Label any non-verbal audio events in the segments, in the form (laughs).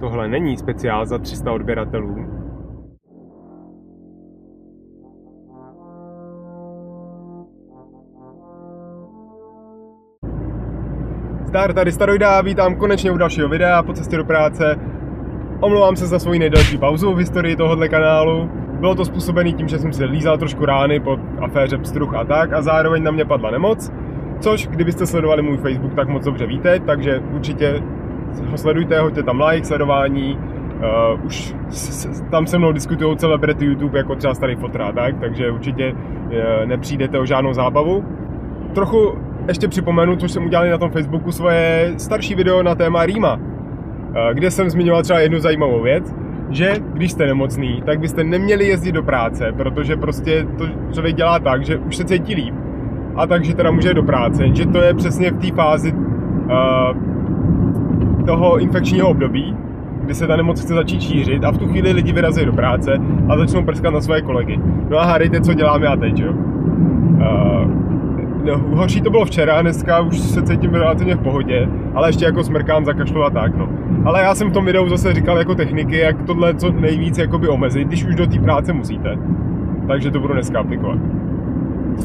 tohle není speciál za 300 odběratelů. Zdar, tady Staroida, vítám konečně u dalšího videa po cestě do práce. Omlouvám se za svoji nejdelší pauzu v historii tohohle kanálu. Bylo to způsobené tím, že jsem si lízal trošku rány po aféře pstruh a tak a zároveň na mě padla nemoc. Což, kdybyste sledovali můj Facebook, tak moc dobře víte, takže určitě sledujte, hoďte tam like, sledování. Uh, už s, tam se mnou diskutují celebrity YouTube, jako třeba starý fotra, tak, takže určitě uh, nepřijdete o žádnou zábavu. Trochu ještě připomenu, což jsem udělal na tom Facebooku, svoje starší video na téma Rýma, uh, kde jsem zmiňoval třeba jednu zajímavou věc, že když jste nemocný, tak byste neměli jezdit do práce, protože prostě to člověk dělá tak, že už se cítí líp a takže teda může do práce, že to je přesně v té fázi uh, toho infekčního období, kdy se ta nemoc chce začít šířit a v tu chvíli lidi vyrazí do práce a začnou prskat na své kolegy. No a hádejte, co děláme já teď, jo? Uh, no, horší to bylo včera, dneska už se cítím relativně v pohodě, ale ještě jako smrkám, zakašlu a tak, no. Ale já jsem v tom videu zase říkal jako techniky, jak tohle co nejvíc jakoby omezit, když už do té práce musíte. Takže to budu dneska aplikovat.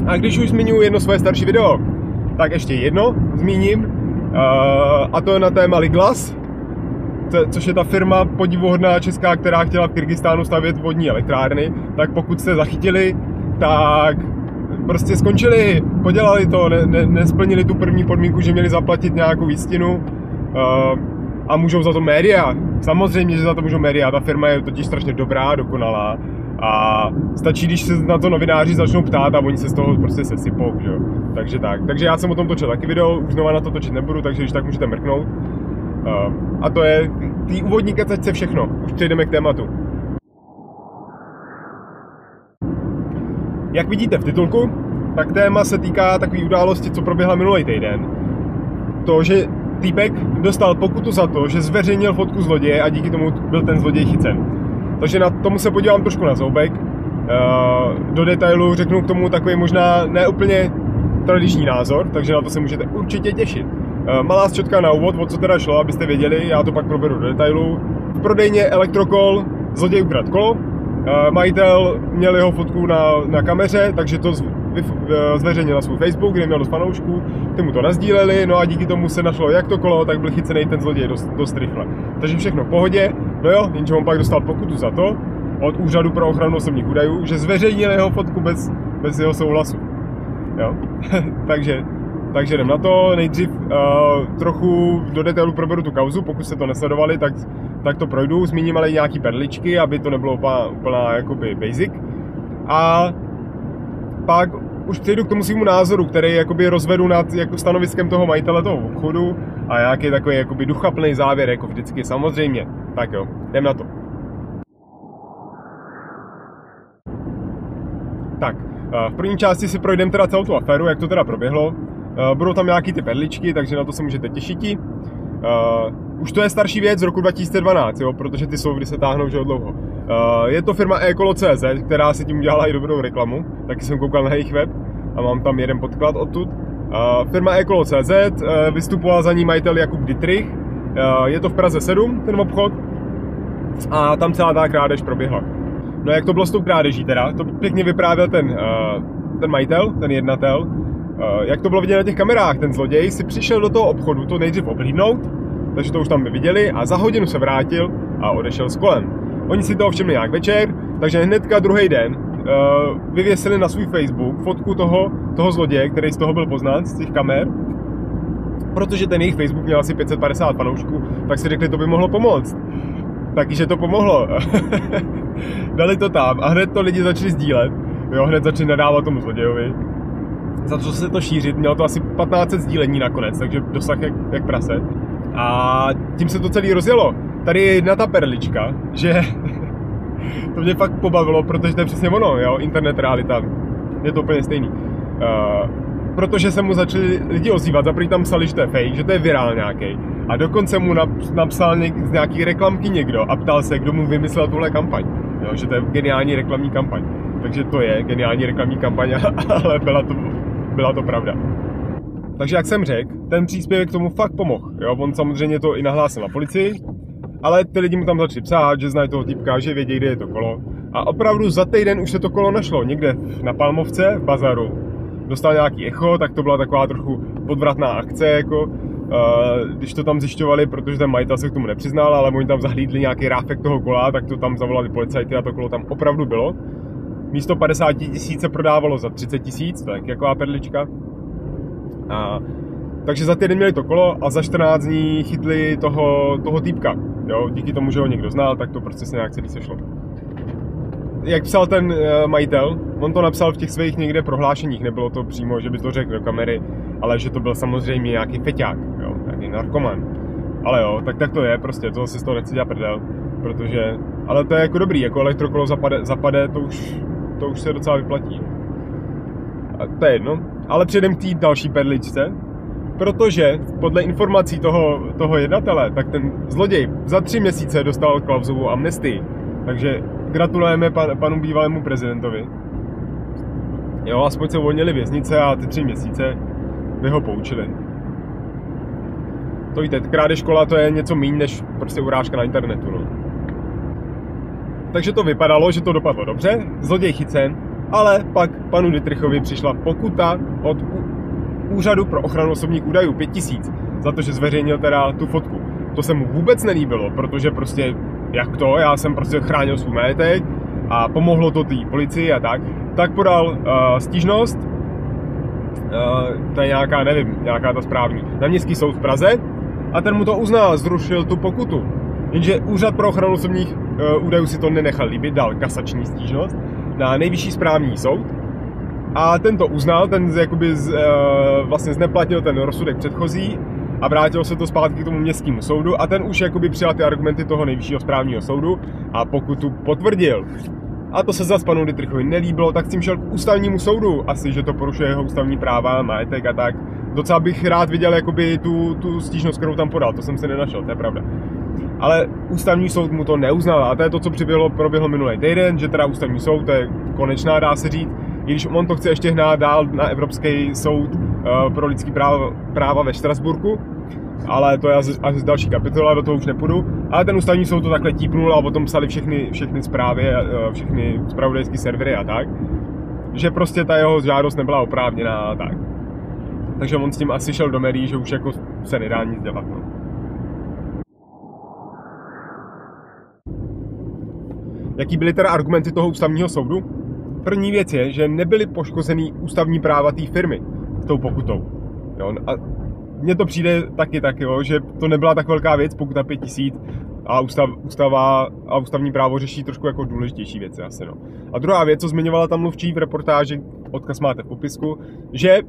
A když už zmiňuji jedno své starší video, tak ještě jedno zmíním, a to je na téma Liglas, což je ta firma podivuhodná česká, která chtěla v Kyrgyzstánu stavět vodní elektrárny, tak pokud jste zachytili, tak prostě skončili, podělali to, ne, ne, nesplnili tu první podmínku, že měli zaplatit nějakou výstinu uh, a můžou za to média. Samozřejmě, že za to můžou média, ta firma je totiž strašně dobrá, dokonalá a stačí, když se na to novináři začnou ptát a oni se z toho prostě sesypou, že jo. Takže tak. Takže já jsem o tom točil taky video, už znova na to točit nebudu, takže když tak můžete mrknout. Uh, a to je tý úvodní kecece všechno. Už přejdeme k tématu. Jak vidíte v titulku, tak téma se týká takové události, co proběhla minulý týden. To, že týpek dostal pokutu za to, že zveřejnil fotku zloděje a díky tomu byl ten zloděj chycen. Takže na tomu se podívám trošku na zoubek. Do detailu řeknu k tomu takový možná neúplně tradiční názor, takže na to se můžete určitě těšit. Malá zčotka na úvod, o co teda šlo, abyste věděli, já to pak proberu do detailu. V prodejně Elektrokol zloděj ukrad kolo, majitel měl jeho fotku na, na kameře, takže to zveřejnil na svůj Facebook, kde měl dost fanoušků, ty mu to nazdíleli, no a díky tomu se našlo jak to kolo, tak byl chycený ten zloděj dost, dost rychle. Takže všechno v pohodě, no jo, jenže on pak dostal pokutu za to od Úřadu pro ochranu osobních údajů, že zveřejnil jeho fotku bez, bez jeho souhlasu. Jo? (laughs) takže, takže jdem na to. Nejdřív uh, trochu do detailu proberu tu kauzu, pokud jste to nesledovali, tak, tak to projdu. Zmíním ale nějaký perličky, aby to nebylo úplná, úplná jakoby basic. A pak už přejdu k tomu svýmu názoru, který jakoby rozvedu nad jako stanoviskem toho majitele toho obchodu a nějaký takový jakoby duchaplný závěr, jako vždycky, samozřejmě. Tak jo, jdem na to. Tak, eh, v první části si projdeme teda celou tu aféru, jak to teda proběhlo. Eh, budou tam nějaký ty perličky, takže na to se můžete těšit. Už to je starší věc z roku 2012, jo, protože ty soudy se táhnou už dlouho. Uh, je to firma Ecolo.cz, která si tím udělala i dobrou reklamu, taky jsem koukal na jejich web a mám tam jeden podklad odtud. Uh, firma Ecolo.cz, uh, vystupoval za ní majitel Jakub Dietrich, je to v Praze 7, ten obchod, a tam celá ta krádež proběhla. No jak to bylo s tou krádeží teda, to pěkně vyprávěl ten, ten majitel, ten jednatel, jak to bylo vidět na těch kamerách, ten zloděj si přišel do toho obchodu to nejdřív oblídnout, takže to už tam viděli a za hodinu se vrátil a odešel s kolem. Oni si toho všimli nějak večer, takže hnedka druhý den uh, vyvěsili na svůj Facebook fotku toho, toho zloděje, který z toho byl poznán, z těch kamer, protože ten jejich Facebook měl asi 550 fanoušků, tak si řekli, to by mohlo pomoct. Takže to pomohlo. (laughs) Dali to tam a hned to lidi začali sdílet. Jo, hned začali nadávat tomu zlodějovi. Za to, se to šířit, mělo to asi 15 sdílení nakonec, takže dosah jak, jak prase. A tím se to celé rozjelo. Tady je jedna ta perlička, že (laughs) to mě fakt pobavilo, protože to je přesně ono, jo, internet realita. Je to úplně stejný. Uh, protože se mu začali lidi ozývat, za tam psali, že to je fake, že to je virál nějaký. A dokonce mu napsal něk, z nějaký reklamky někdo a ptal se, kdo mu vymyslel tuhle kampaň. Jo, že to je geniální reklamní kampaň. Takže to je geniální reklamní kampaň, (laughs) ale byla to, byla to pravda. Takže jak jsem řekl, ten příspěvek tomu fakt pomohl. Jo? On samozřejmě to i nahlásil na policii Ale ty lidi mu tam začali psát, že znají toho typka, že vědí, kde je to kolo. A opravdu za týden už se to kolo našlo, někde na Palmovce, v bazaru. Dostal nějaký echo, tak to byla taková trochu podvratná akce, jako, Uh, když to tam zjišťovali, protože ten majitel se k tomu nepřiznal, ale oni tam zahlídli nějaký ráfek toho kola, tak to tam zavolali policajty a to kolo tam opravdu bylo. Místo 50 tisíc se prodávalo za 30 tisíc, je jaková perlička. A, takže za týden měli to kolo a za 14 dní chytli toho, toho týpka. Jo, díky tomu, že ho někdo znal, tak to prostě se nějak celý sešlo. Jak psal ten uh, majitel, on to napsal v těch svých někde prohlášeních, nebylo to přímo, že by to řekl do kamery, ale že to byl samozřejmě nějaký feťák, jo, nějaký narkoman. Ale jo, tak, tak to je, prostě, to si z toho nechci dělat prdel, protože, ale to je jako dobrý, jako elektrokolo zapade, zapade to už, to už se docela vyplatí. A to je jedno, ale předem k té další perličce, protože podle informací toho, toho jednatele, tak ten zloděj za tři měsíce dostal klauzovou amnestii. Takže gratulujeme pan, panu bývalému prezidentovi. Jo, aspoň se uvolnili věznice a ty tři měsíce by ho poučili. To víte, krádež škola to je něco méně než prostě urážka na internetu. No. Takže to vypadalo, že to dopadlo dobře, zloděj chycen, ale pak panu Dietrichovi přišla pokuta od Úřadu pro ochranu osobních údajů 5000 za to, že zveřejnil teda tu fotku. To se mu vůbec nelíbilo, protože prostě jak to, já jsem prostě chránil svůj majetek a pomohlo to té policii a tak, tak podal uh, stížnost, uh, to je nějaká, nevím, nějaká ta správní, na městský soud v Praze a ten mu to uznal, zrušil tu pokutu. Jenže Úřad pro ochranu osobních uh, údajů si to nenechal líbit, dal kasační stížnost na nejvyšší správní soud a ten to uznal, ten jakoby z, uh, vlastně zneplatnil ten rozsudek předchozí a vrátilo se to zpátky k tomu městskému soudu a ten už jakoby přijal ty argumenty toho nejvyššího správního soudu a pokud tu potvrdil. A to se zase panu Dietrichovi nelíbilo, tak s tím šel k ústavnímu soudu. Asi, že to porušuje jeho ústavní práva, majetek a tak. Docela bych rád viděl jakoby tu, tu stížnost, kterou tam podal, to jsem si nenašel, to je pravda. Ale ústavní soud mu to neuznal a to je to, co přiběhlo, proběhlo minulý týden, že teda ústavní soud, to je konečná, dá se říct, i když on to chce ještě hnát dál na Evropský soud uh, pro lidský práva, práva ve Štrasburku, ale to je asi, asi další kapitola, do toho už nepůjdu. Ale ten ústavní soud to takhle típnul a o psali všechny, všechny zprávy, uh, všechny zpravodajské servery a tak, že prostě ta jeho žádost nebyla oprávněná a tak. Takže on s tím asi šel do médií, že už jako se nedá nic dělat. No. Jaký byly teda argumenty toho ústavního soudu? První věc je, že nebyly poškozený ústavní práva té firmy tou pokutou. Jo? A mně to přijde taky tak, jo, že to nebyla tak velká věc, pokuta 5000 a ústav, ústava a ústavní právo řeší trošku jako důležitější věci asi. No. A druhá věc, co zmiňovala tam mluvčí v reportáži, odkaz máte v popisku, že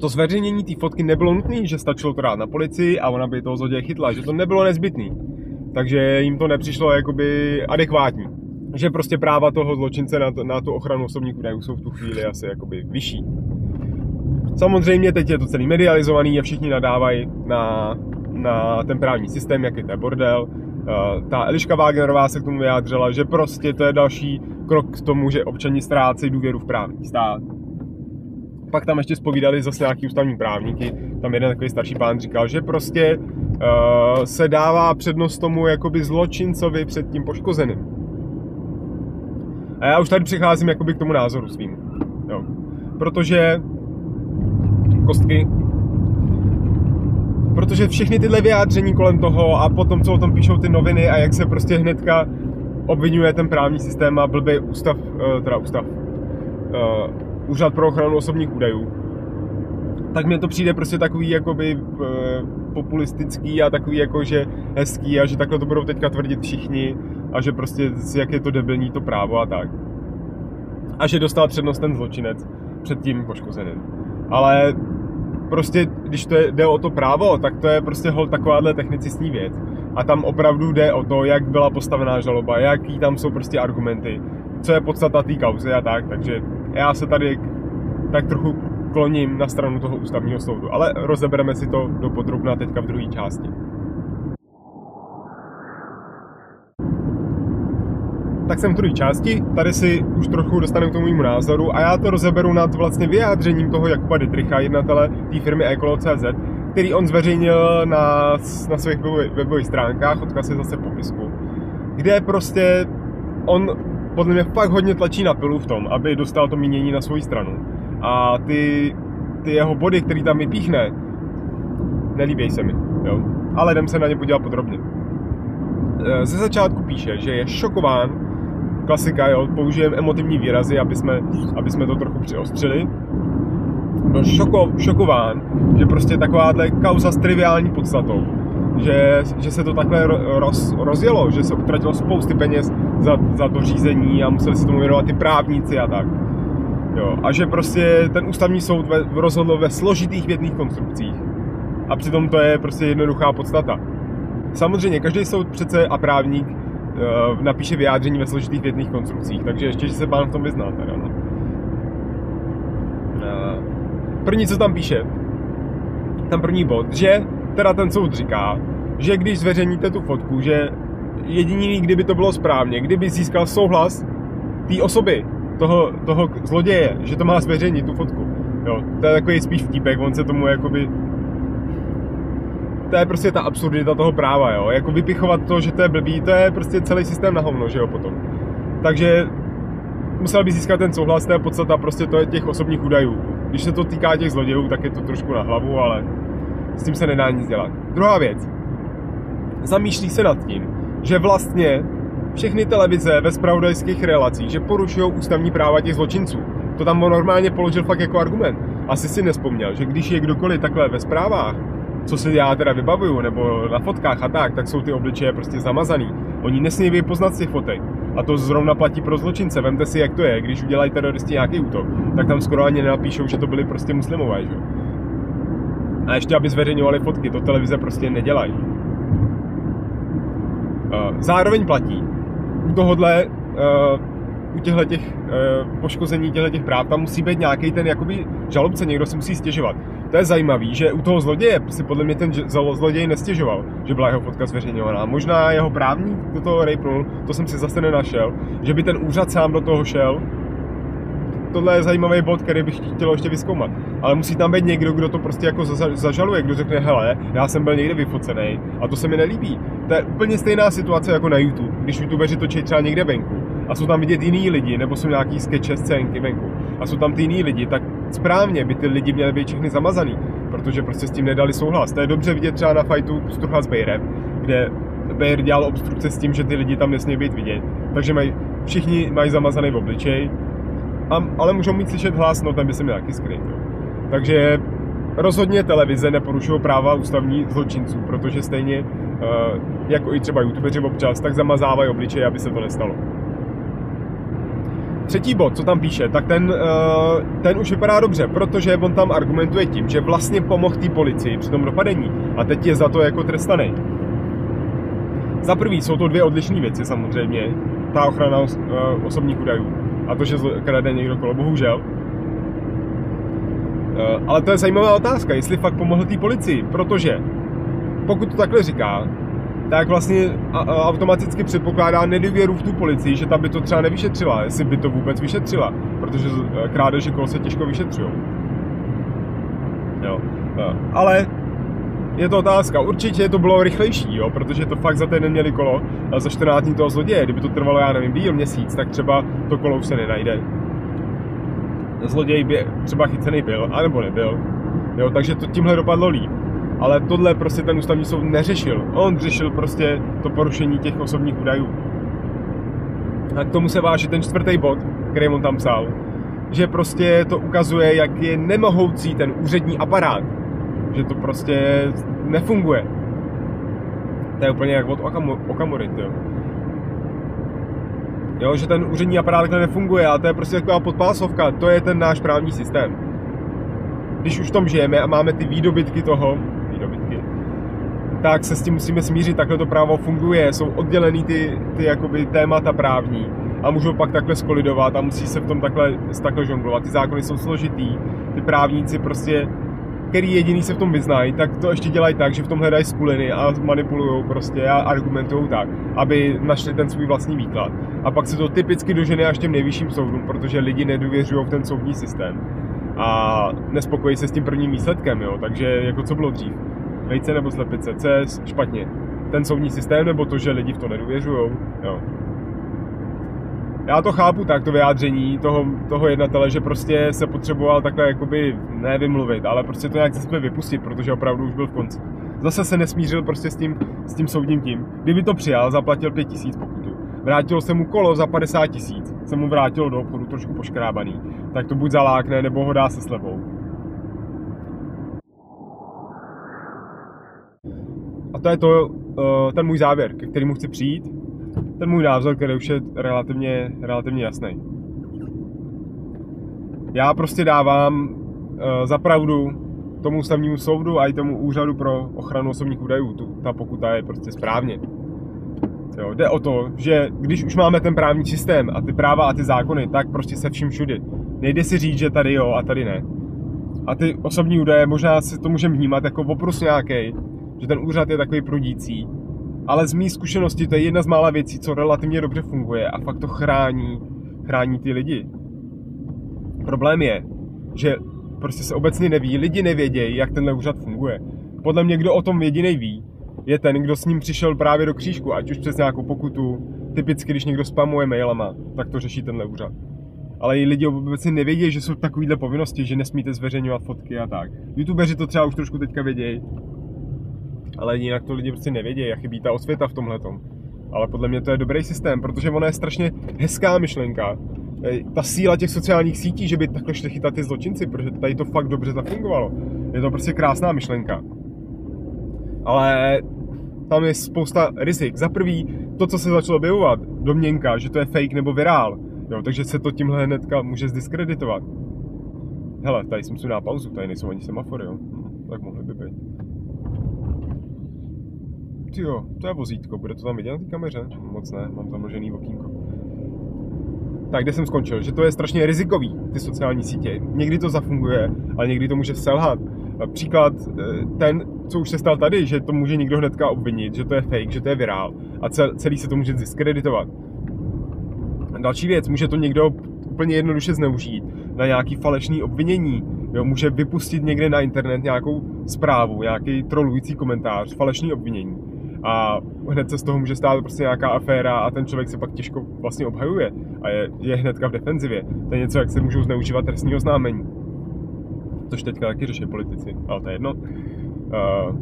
to zveřejnění té fotky nebylo nutné, že stačilo to dát na policii a ona by toho zloděje chytla, že to nebylo nezbytné. Takže jim to nepřišlo jakoby adekvátní že prostě práva toho zločince na, to, na tu ochranu osobních údajů jsou v tu chvíli asi jakoby vyšší. Samozřejmě teď je to celý medializovaný a všichni nadávají na, na ten právní systém, jaký to je bordel. Uh, ta Eliška Wagnerová se k tomu vyjádřila, že prostě to je další krok k tomu, že občani ztrácejí důvěru v právní stát. Pak tam ještě spovídali zase nějaký ústavní právníky. Tam jeden takový starší pán říkal, že prostě se dává přednost tomu jakoby zločincovi před tím poškozeným a já už tady přicházím jakoby k tomu názoru svým. Jo. Protože kostky protože všechny tyhle vyjádření kolem toho a potom, co o tom píšou ty noviny a jak se prostě hnedka obvinuje ten právní systém a blbý ústav, eh, teda ústav, uh, úřad pro ochranu osobních údajů, tak mně to přijde prostě takový jakoby uh, populistický a takový jako, že hezký a že takhle to budou teďka tvrdit všichni a že prostě jak je to debilní to právo a tak. A že dostal přednost ten zločinec před tím poškozeným. Ale prostě, když to je, jde o to právo, tak to je prostě hol takováhle technicistní věc. A tam opravdu jde o to, jak byla postavená žaloba, jaký tam jsou prostě argumenty, co je podstata té kauzy a tak. Takže já se tady tak trochu kloním na stranu toho ústavního soudu. Ale rozebereme si to do podrobna teďka v druhé části. tak jsem v druhé části, tady si už trochu dostaneme k tomu mému názoru a já to rozeberu nad vlastně vyjádřením toho Jakuba Dietricha, jednatele té firmy Ecolo.cz, který on zveřejnil na, na svých webových stránkách, odkaz je zase popisku, kde prostě on podle mě fakt hodně tlačí na pilu v tom, aby dostal to mínění na svou stranu. A ty, ty jeho body, který tam vypíchne, nelíbí se mi, jo. Ale jdem se na ně podívat podrobně. E, ze začátku píše, že je šokován, klasika, jo, použijeme emotivní výrazy, aby jsme, aby jsme to trochu přiostřili. Byl šoko, šokován, že prostě takováhle kauza s triviální podstatou, že, že se to takhle roz, rozjelo, že se utratilo spousty peněz za, za to řízení a museli se tomu věnovat ty právníci a tak. Jo, a že prostě ten ústavní soud ve, rozhodl ve složitých vědných konstrukcích. A přitom to je prostě jednoduchá podstata. Samozřejmě, každý soud přece a právník uh, napíše vyjádření ve složitých vědných konstrukcích, takže ještě, že se pán v tom vyzná. Teda, no. Uh, první, co tam píše, tam první bod, že teda ten soud říká, že když zveřejníte tu fotku, že jediný, kdyby to bylo správně, kdyby získal souhlas té osoby, toho, toho zloděje, že to má zveřejnit, tu fotku. Jo, to je takový spíš vtípek, on se tomu jakoby to je prostě ta absurdita toho práva, jo. Jako vypichovat to, že to je blbý, to je prostě celý systém na hovno, že jo, potom. Takže musel by získat ten souhlas, to je podstata prostě to je těch osobních údajů. Když se to týká těch zlodějů, tak je to trošku na hlavu, ale s tím se nedá nic dělat. Druhá věc. Zamýšlí se nad tím, že vlastně všechny televize ve spravodajských relacích, že porušují ústavní práva těch zločinců. To tam on normálně položil fakt jako argument. Asi si nespomněl, že když je kdokoliv takhle ve zprávách, co si já teda vybavuju, nebo na fotkách a tak, tak jsou ty obličeje prostě zamazaný. Oni nesmí vypoznat z těch fotek. A to zrovna platí pro zločince. Vemte si, jak to je, když udělají teroristi nějaký útok, tak tam skoro ani nenapíšou, že to byli prostě muslimové, že? A ještě, aby zveřejňovali fotky, to televize prostě nedělají. Eh, zároveň platí, u tohohle, uh, u těchto těch uh, poškození těchto těch práv, tam musí být nějaký ten jakoby žalobce, někdo si musí stěžovat. To je zajímavý, že u toho zloděje si podle mě ten zloděj nestěžoval, že byla jeho fotka zveřejňovaná. Možná jeho právník do toho rejpnul, to jsem si zase nenašel, že by ten úřad sám do toho šel, tohle je zajímavý bod, který bych chtěl ještě vyzkoumat. Ale musí tam být někdo, kdo to prostě jako zažaluje, kdo řekne, hele, já jsem byl někde vyfocený a to se mi nelíbí. To je úplně stejná situace jako na YouTube, když youtubeři točí třeba někde venku a jsou tam vidět jiný lidi, nebo jsou nějaký skeče, scénky venku a jsou tam ty jiný lidi, tak správně by ty lidi měly být všechny zamazaný, protože prostě s tím nedali souhlas. To je dobře vidět třeba na fightu Struha s Bejrem, kde Bejr dělal obstrukce s tím, že ty lidi tam nesmí být vidět. Takže mají, všichni mají zamazaný v obličej, a, ale můžou mít slyšet hlas, no ten by se mi taky skryt. Jo. Takže rozhodně televize neporušují práva ústavní zločinců, protože stejně jako i třeba youtubeři občas, tak zamazávají obličeje, aby se to nestalo. Třetí bod, co tam píše, tak ten, uh, ten už vypadá dobře, protože on tam argumentuje tím, že vlastně pomohl té policii při tom dopadení a teď je za to jako trestaný. Za prvý jsou to dvě odlišné věci samozřejmě, ta ochrana uh, osobních údajů a to, že krade někdo kolo, bohužel. Eh, ale to je zajímavá otázka, jestli fakt pomohl té policii, protože pokud to takhle říká, tak vlastně automaticky předpokládá nedůvěru v tu policii, že ta by to třeba nevyšetřila, jestli by to vůbec vyšetřila, protože eh, krádeže kol se těžko vyšetřují. Jo. Eh, ale je to otázka. Určitě to bylo rychlejší, jo, protože to fakt za týden měli kolo a za 14 dní toho zloděje. Kdyby to trvalo, já nevím, díl, měsíc, tak třeba to kolo už se nenajde. Zloděj by třeba chycený byl, anebo nebyl. Jo, takže to tímhle dopadlo líp. Ale tohle prostě ten ústavní soud neřešil. On řešil prostě to porušení těch osobních údajů. A k tomu se váží ten čtvrtý bod, který on tam psal. Že prostě to ukazuje, jak je nemohoucí ten úřední aparát že to prostě nefunguje. To je úplně jak od Okamury, jo. Jo, že ten úřední aparát takhle nefunguje a to je prostě taková podpásovka, to je ten náš právní systém. Když už v tom žijeme a máme ty výdobytky toho, výdobytky, tak se s tím musíme smířit, takhle to právo funguje, jsou oddělený ty, ty jakoby témata právní a můžou pak takhle skolidovat a musí se v tom takhle, takhle žonglovat. Ty zákony jsou složitý, ty právníci prostě který jediný se v tom vyznají, tak to ještě dělají tak, že v tom hledají skuliny a manipulují prostě a argumentují tak, aby našli ten svůj vlastní výklad. A pak se to typicky dožene až těm nejvyšším soudům, protože lidi nedůvěřují v ten soudní systém. A nespokojí se s tím prvním výsledkem, jo. Takže jako co bylo dřív? Vejce nebo slepice? Je špatně? Ten soudní systém nebo to, že lidi v to nedůvěřují? Jo. Já to chápu tak, to vyjádření toho, toho jednatele, že prostě se potřeboval takhle jakoby nevymluvit, ale prostě to nějak se vypustit, protože opravdu už byl v konci. Zase se nesmířil prostě s tím, s tím soudním tím. Kdyby to přijal, zaplatil 5 tisíc pokutu. Vrátilo se mu kolo za 50 tisíc, se mu vrátilo do obchodu trošku poškrábaný. Tak to buď zalákne, nebo ho dá se slevou. A to je to, eh, ten můj závěr, ke kterému chci přijít. Ten můj názor, který už je relativně, relativně jasný. Já prostě dávám eh, za pravdu tomu ústavnímu soudu a i tomu úřadu pro ochranu osobních údajů. Ta pokuta je prostě správně. Jo, jde o to, že když už máme ten právní systém a ty práva a ty zákony, tak prostě se vším všudy. Nejde si říct, že tady jo a tady ne. A ty osobní údaje, možná si to můžeme vnímat jako oprus nějaký, že ten úřad je takový prudící, ale z mý zkušenosti to je jedna z mála věcí, co relativně dobře funguje a fakt to chrání, chrání ty lidi. Problém je, že prostě se obecně neví, lidi nevědějí, jak tenhle úřad funguje. Podle mě, kdo o tom jediný ví, je ten, kdo s ním přišel právě do křížku, ať už přes nějakou pokutu, typicky, když někdo spamuje mailama, tak to řeší tenhle úřad. Ale i lidi obecně nevědí, že jsou takovéhle povinnosti, že nesmíte zveřejňovat fotky a tak. YouTubeři to třeba už trošku teďka vědějí, ale jinak to lidi prostě nevědí, jak chybí ta osvěta v tomhle. Ale podle mě to je dobrý systém, protože ona je strašně hezká myšlenka. Ta síla těch sociálních sítí, že by takhle šli chytat ty zločinci, protože tady to fakt dobře zafungovalo. Je to prostě krásná myšlenka. Ale tam je spousta rizik. Za prvý, to, co se začalo objevovat, domněnka, že to je fake nebo virál, jo, takže se to tímhle hnedka může zdiskreditovat. Hele, tady jsem si na pauzu, tady nejsou ani semafory, jo. Hm, tak mohly by být. Jo, to je vozítko, bude to tam vidět na té kameře? Moc ne, mám zamlžený okýnko. Tak kde jsem skončil? Že to je strašně rizikový, ty sociální sítě. Někdy to zafunguje, ale někdy to může selhat. Příklad eh, ten, co už se stal tady, že to může někdo hnedka obvinit, že to je fake, že to je virál a celý se to může diskreditovat. Další věc, může to někdo úplně jednoduše zneužít na nějaký falešný obvinění. Jo, může vypustit někde na internet nějakou zprávu, nějaký trolující komentář, falešný obvinění. A hned se z toho může stát prostě nějaká aféra a ten člověk se pak těžko vlastně obhajuje a je, je hnedka v defenzivě. To je něco, jak se můžou zneužívat trestní oznámení. Což teďka taky řeší politici, ale to je jedno. Uh,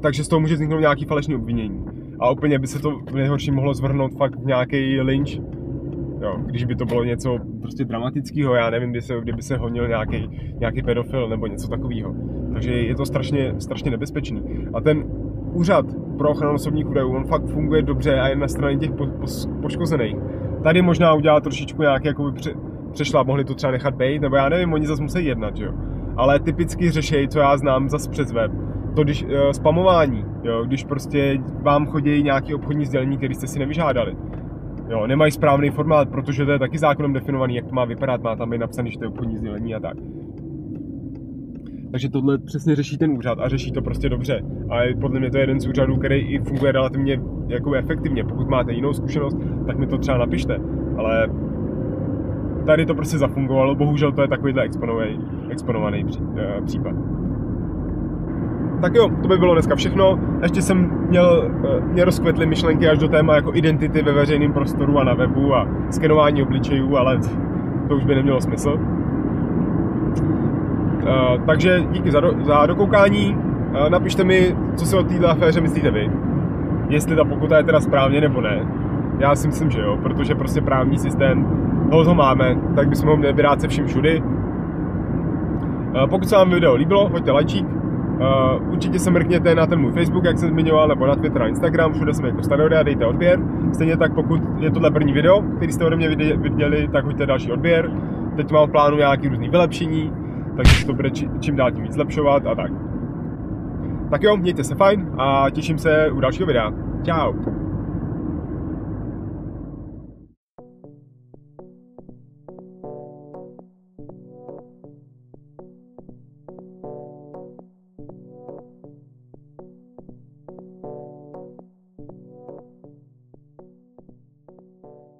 takže z toho může vzniknout nějaký falešný obvinění. A úplně by se to v nejhorším mohlo zvrhnout fakt v nějaký lynč. Jo, když by to bylo něco prostě dramatického, já nevím, kdy se, kdyby se honil nějaký, nějaký pedofil nebo něco takového. Takže je to strašně, strašně nebezpečný. A ten úřad pro ochranu osobních údajů, on fakt funguje dobře a je na straně těch po, po, poškozených. Tady možná udělat trošičku nějaký jakoby pře, přešla, mohli to třeba nechat být, nebo já nevím, oni zase musí jednat, jo. Ale typicky řešejí, co já znám zase přes web, to když uh, spamování, jo, když prostě vám chodí nějaký obchodní sdělení, který jste si nevyžádali. Jo, nemají správný formát, protože to je taky zákonem definovaný, jak to má vypadat, má tam být napsaný, že to je obchodní sdělení a tak. Takže tohle přesně řeší ten úřad a řeší to prostě dobře. A podle mě to je jeden z úřadů, který i funguje relativně jako efektivně. Pokud máte jinou zkušenost, tak mi to třeba napište. Ale tady to prostě zafungovalo, bohužel to je takovýhle exponovaný, exponovaný pří, uh, případ. Tak jo, to by bylo dneska všechno. Ještě jsem měl, uh, mě rozkvetly myšlenky až do téma jako identity ve veřejném prostoru a na webu a skenování obličejů, ale to už by nemělo smysl. Uh, takže díky za, do, za dokoukání. Uh, napište mi, co si o této aféře myslíte vy. Jestli ta pokuta je teda správně nebo ne. Já si myslím, že jo, protože prostě právní systém, ho, ho máme, tak bychom ho měli vyrát se vším všudy. Pokud se vám video líbilo, hoďte lajčík. Uh, určitě se mrkněte na ten můj Facebook, jak jsem zmiňoval, nebo na Twitter a Instagram, všude jsme jako Starory a dejte odběr. Stejně tak, pokud je tohle první video, který jste ode mě viděli, tak hoďte další odběr. Teď mám v plánu nějaký různý vylepšení, takže to bude čím dál tím víc zlepšovat a tak. Tak jo, mějte se fajn a těším se u dalšího videa. Ciao.